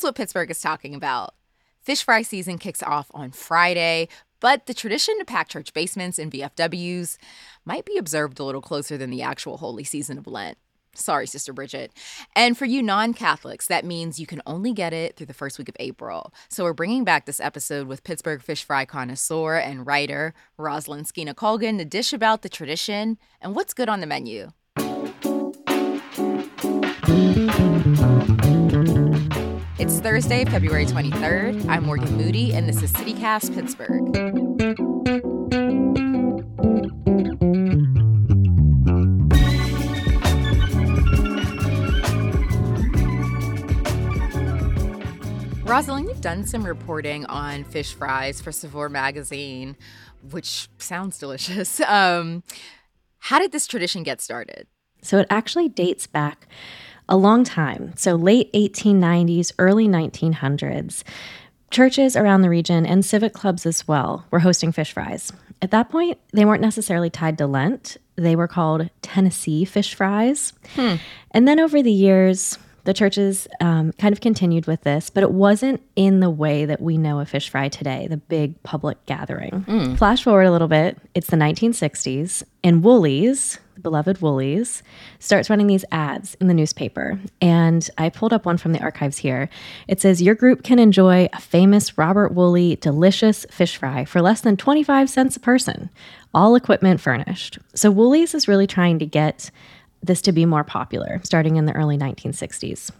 Here's what Pittsburgh is talking about. Fish fry season kicks off on Friday, but the tradition to pack church basements and VFWs might be observed a little closer than the actual holy season of Lent. Sorry, Sister Bridget. And for you non Catholics, that means you can only get it through the first week of April. So we're bringing back this episode with Pittsburgh fish fry connoisseur and writer Rossilynne Skena Culgan to dish about the tradition and what's good on the menu. Thursday, February 23rd. I'm Morgan Moody, and this is CityCast Pittsburgh. Rossilynne, you've done some reporting on fish fries for Saveur magazine, which sounds delicious. Um, how did this tradition get started? So it actually dates back a long time. So, late 1890s, early 1900s. Churches around the region and civic clubs as well were hosting fish fries. At that point, they weren't necessarily tied to Lent. They were called Tennessee fish fries. Hmm. And then over the years, the churches um, kind of continued with this, but it wasn't in the way that we know a fish fry today, the big public gathering. Mm. Flash forward a little bit, it's the 1960s, and Woolies, beloved Woolies, starts running these ads in the newspaper. And I pulled up one from the archives here. It says, Your group can enjoy a famous Robert Woolley delicious fish fry for less than 25 cents a person, all equipment furnished. So Woolies is really trying to get this to be more popular, starting in the early 1960s.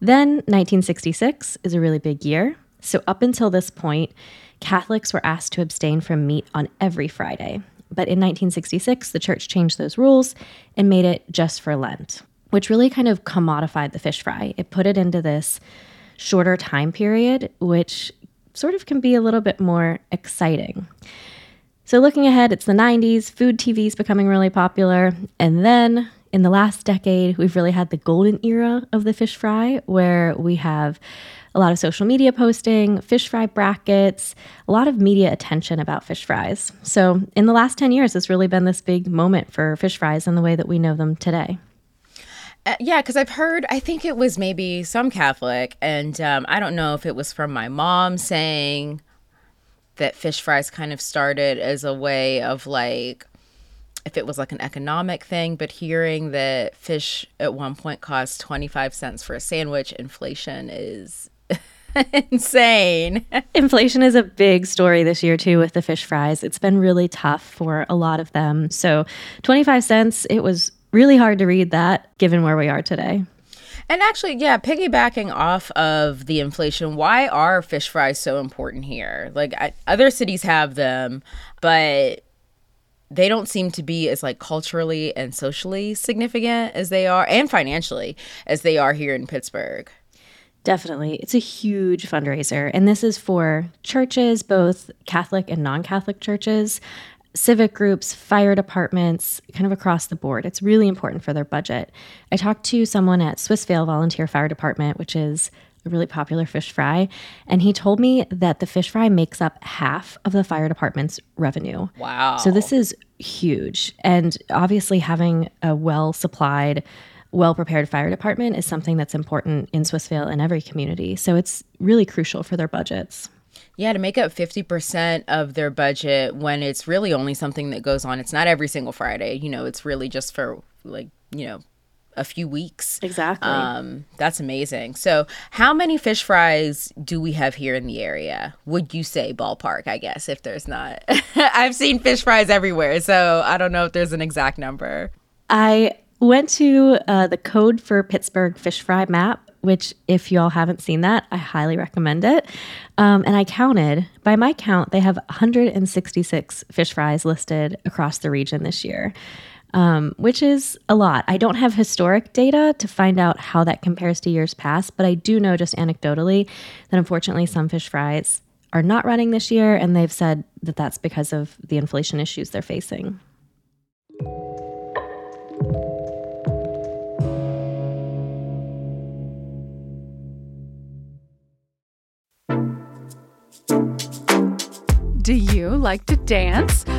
Then 1966 is a really big year. So, up until this point, Catholics were asked to abstain from meat on every Friday. But in 1966, the church changed those rules and made it just for Lent, which really kind of commodified the fish fry. It put it into this shorter time period, which sort of can be a little bit more exciting. So, looking ahead, it's the 90s, food TV is becoming really popular. And then in the last decade, we've really had the golden era of the fish fry, where we have a lot of social media posting, fish fry brackets, a lot of media attention about fish fries. So, in the last 10 years, it's really been this big moment for fish fries in the way that we know them today. Uh, yeah, because I've heard, I think it was maybe some Catholic, and um, I don't know if it was from my mom saying that fish fries kind of started as a way of like, if it was like an economic thing, but hearing that fish at one point cost 25 cents for a sandwich, inflation is insane. Inflation is a big story this year, too, with the fish fries. It's been really tough for a lot of them. So, 25 cents, it was really hard to read that given where we are today. And actually, yeah, piggybacking off of the inflation, why are fish fries so important here? Like, I, other cities have them, but they don't seem to be as like culturally and socially significant as they are and financially as they are here in Pittsburgh. Definitely. It's a huge fundraiser. And this is for churches, both Catholic and non Catholic churches, civic groups, fire departments, kind of across the board. It's really important for their budget. I talked to someone at Swissvale Volunteer Fire Department, which is really popular fish fry, and he told me that the fish fry makes up half of the fire department's revenue. Wow. So this is huge. And obviously, having a well supplied, well prepared fire department is something that's important in Swissvale and every community. So it's really crucial for their budgets. Yeah, to make up 50% of their budget when it's really only something that goes on. It's not every single Friday. You know, it's really just for like, you know, a few weeks. Exactly. Um, that's amazing. So, how many fish fries do we have here in the area? Would you say ballpark? I guess if there's not, I've seen fish fries everywhere, so I don't know if there's an exact number. I went to uh, the Code for Pittsburgh Fish Fry map which, if y'all haven't seen that, I highly recommend it. Um, and I counted, by my count, they have 166 fish fries listed across the region this year. Um, which is a lot. I don't have historic data to find out how that compares to years past, but I do know just anecdotally that unfortunately some fish fries are not running this year, and they've said that that's because of the inflation issues they're facing. Do you like to dance?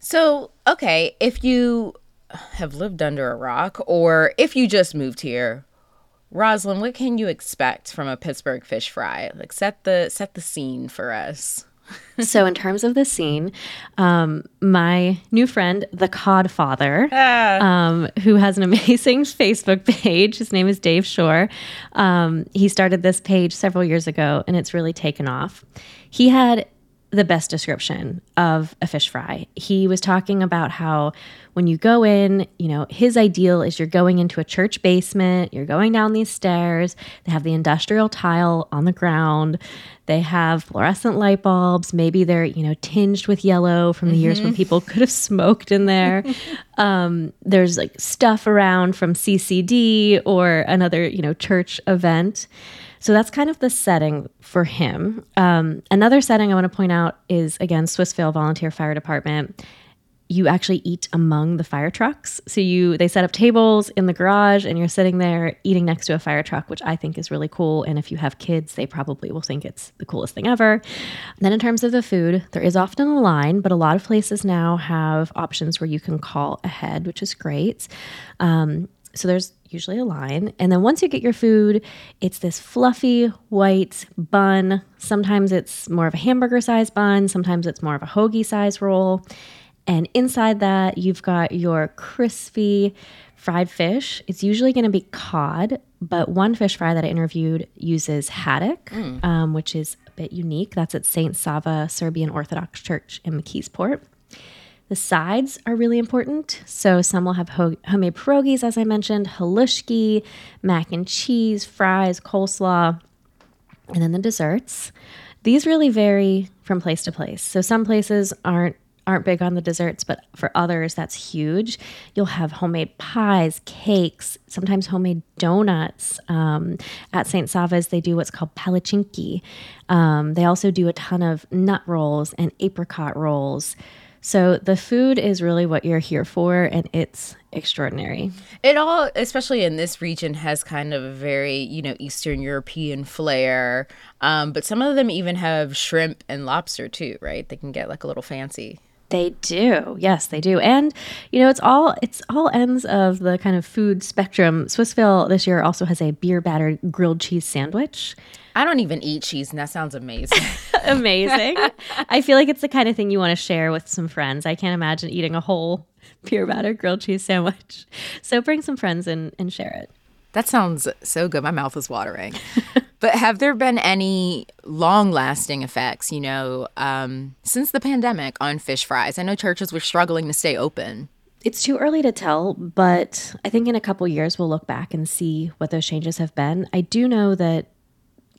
So, okay, if you have lived under a rock or if you just moved here, Rossilynne, what can you expect from a Pittsburgh fish fry? Like set the set the scene for us. so, in terms of the scene, um, my new friend, the Cod Father, ah. um, who has an amazing Facebook page, his name is Dave Shore. Um, he started this page several years ago, and it's really taken off. He had the best description of a fish fry. He was talking about how when you go in, you know, his ideal is you're going into a church basement, you're going down these stairs, they have the industrial tile on the ground, they have fluorescent light bulbs, maybe they're, you know, tinged with yellow from the mm-hmm. years when mm-hmm. people could have smoked in there. um, there's like stuff around from CCD or another, you know, church event. So that's kind of the setting for him. Um, another setting I want to point out is again Swissvale Volunteer Fire Department. You actually eat among the fire trucks. So you they set up tables in the garage and you're sitting there eating next to a fire truck, which I think is really cool. And if you have kids, they probably will think it's the coolest thing ever. And then in terms of the food, there is often a line, but a lot of places now have options where you can call ahead, which is great. Um, so there's usually a line. And then once you get your food, it's this fluffy white bun. Sometimes it's more of a hamburger size bun, sometimes it's more of a hoagie size roll. And inside that, you've got your crispy fried fish. It's usually going to be cod, but one fish fry that I interviewed uses haddock, mm. um, which is a bit unique. That's at St. Sava Serbian Orthodox Church in McKeesport. The sides are really important. So some will have ho- homemade pierogies, as I mentioned, halushki, mac and cheese, fries, coleslaw, and then the desserts. These really vary from place to place. So some places aren't aren't big on the desserts, but for others, that's huge. You'll have homemade pies, cakes, sometimes homemade donuts. Um, at St. Sava's, they do what's called palichinki. Um, they also do a ton of nut rolls and apricot rolls. So the food is really what you're here for, and it's extraordinary. It all, especially in this region, has kind of a very, you know, Eastern European flair. Um, but some of them even have shrimp and lobster too, right? They can get like a little fancy. They do. Yes, they do. And you know, it's all it's all ends of the kind of food spectrum. Swissvale this year also has a beer battered grilled cheese sandwich. I don't even eat cheese, and that sounds amazing. amazing. I feel like it's the kind of thing you want to share with some friends. I can't imagine eating a whole beer battered grilled cheese sandwich. So bring some friends and, and share it. That sounds so good. My mouth is watering. but have there been any long lasting effects, you know, um, since the pandemic on fish fries? I know churches were struggling to stay open. It's too early to tell, but I think in a couple years we'll look back and see what those changes have been. I do know that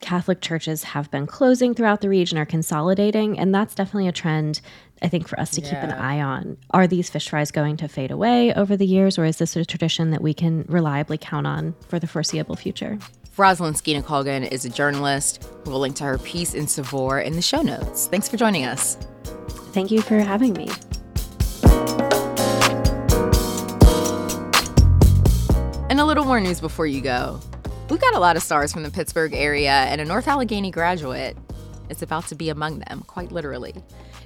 Catholic churches have been closing throughout the region or consolidating, and that's definitely a trend I think for us to keep an eye on. Are these fish fries going to fade away over the years, or is this a tradition that we can reliably count on for the foreseeable future? Rossilynne Skena Culgan is a journalist. We'll link to her piece in Saveur in the show notes. Thanks for joining us. Thank you for having me. And a little more news before you go. We've got a lot of stars from the Pittsburgh area, and a North Allegheny graduate is about to be among them, quite literally.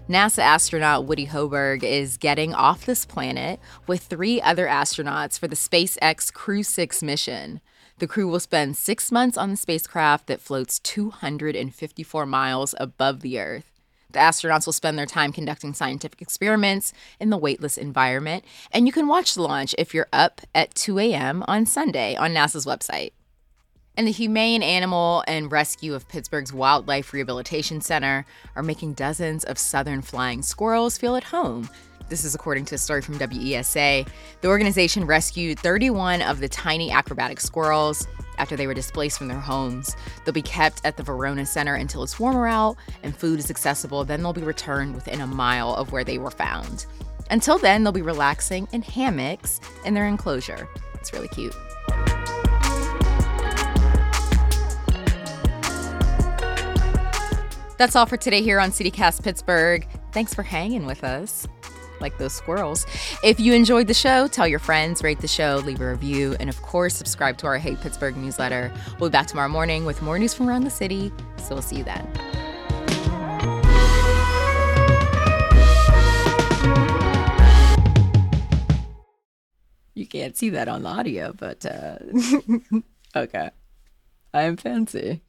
NASA astronaut Woody Hoburg is getting off this planet with three other astronauts for the SpaceX Crew 6 mission. The crew will spend six months on the spacecraft that floats 254 miles above the Earth. The astronauts will spend their time conducting scientific experiments in the weightless environment, and you can watch the launch if you're up at 2 a.m. on Sunday on NASA's website. And the Humane Animal and Rescue of Pittsburgh's Wildlife Rehabilitation Center are making dozens of southern flying squirrels feel at home. This is according to a story from WESA. The organization rescued 31 of the tiny acrobatic squirrels after they were displaced from their homes. They'll be kept at the Verona Center until it's warmer out and food is accessible. Then they'll be returned within a mile of where they were found. Until then, they'll be relaxing in hammocks in their enclosure. It's really cute. That's all for today here on CityCast Pittsburgh. Thanks for hanging with us, like those squirrels. If you enjoyed the show, tell your friends, rate the show, leave a review, and of course, subscribe to our Hey Pittsburgh newsletter. We'll be back tomorrow morning with more news from around the city, so we'll see you then. You can't see that on the audio, but uh, okay. I'm fancy.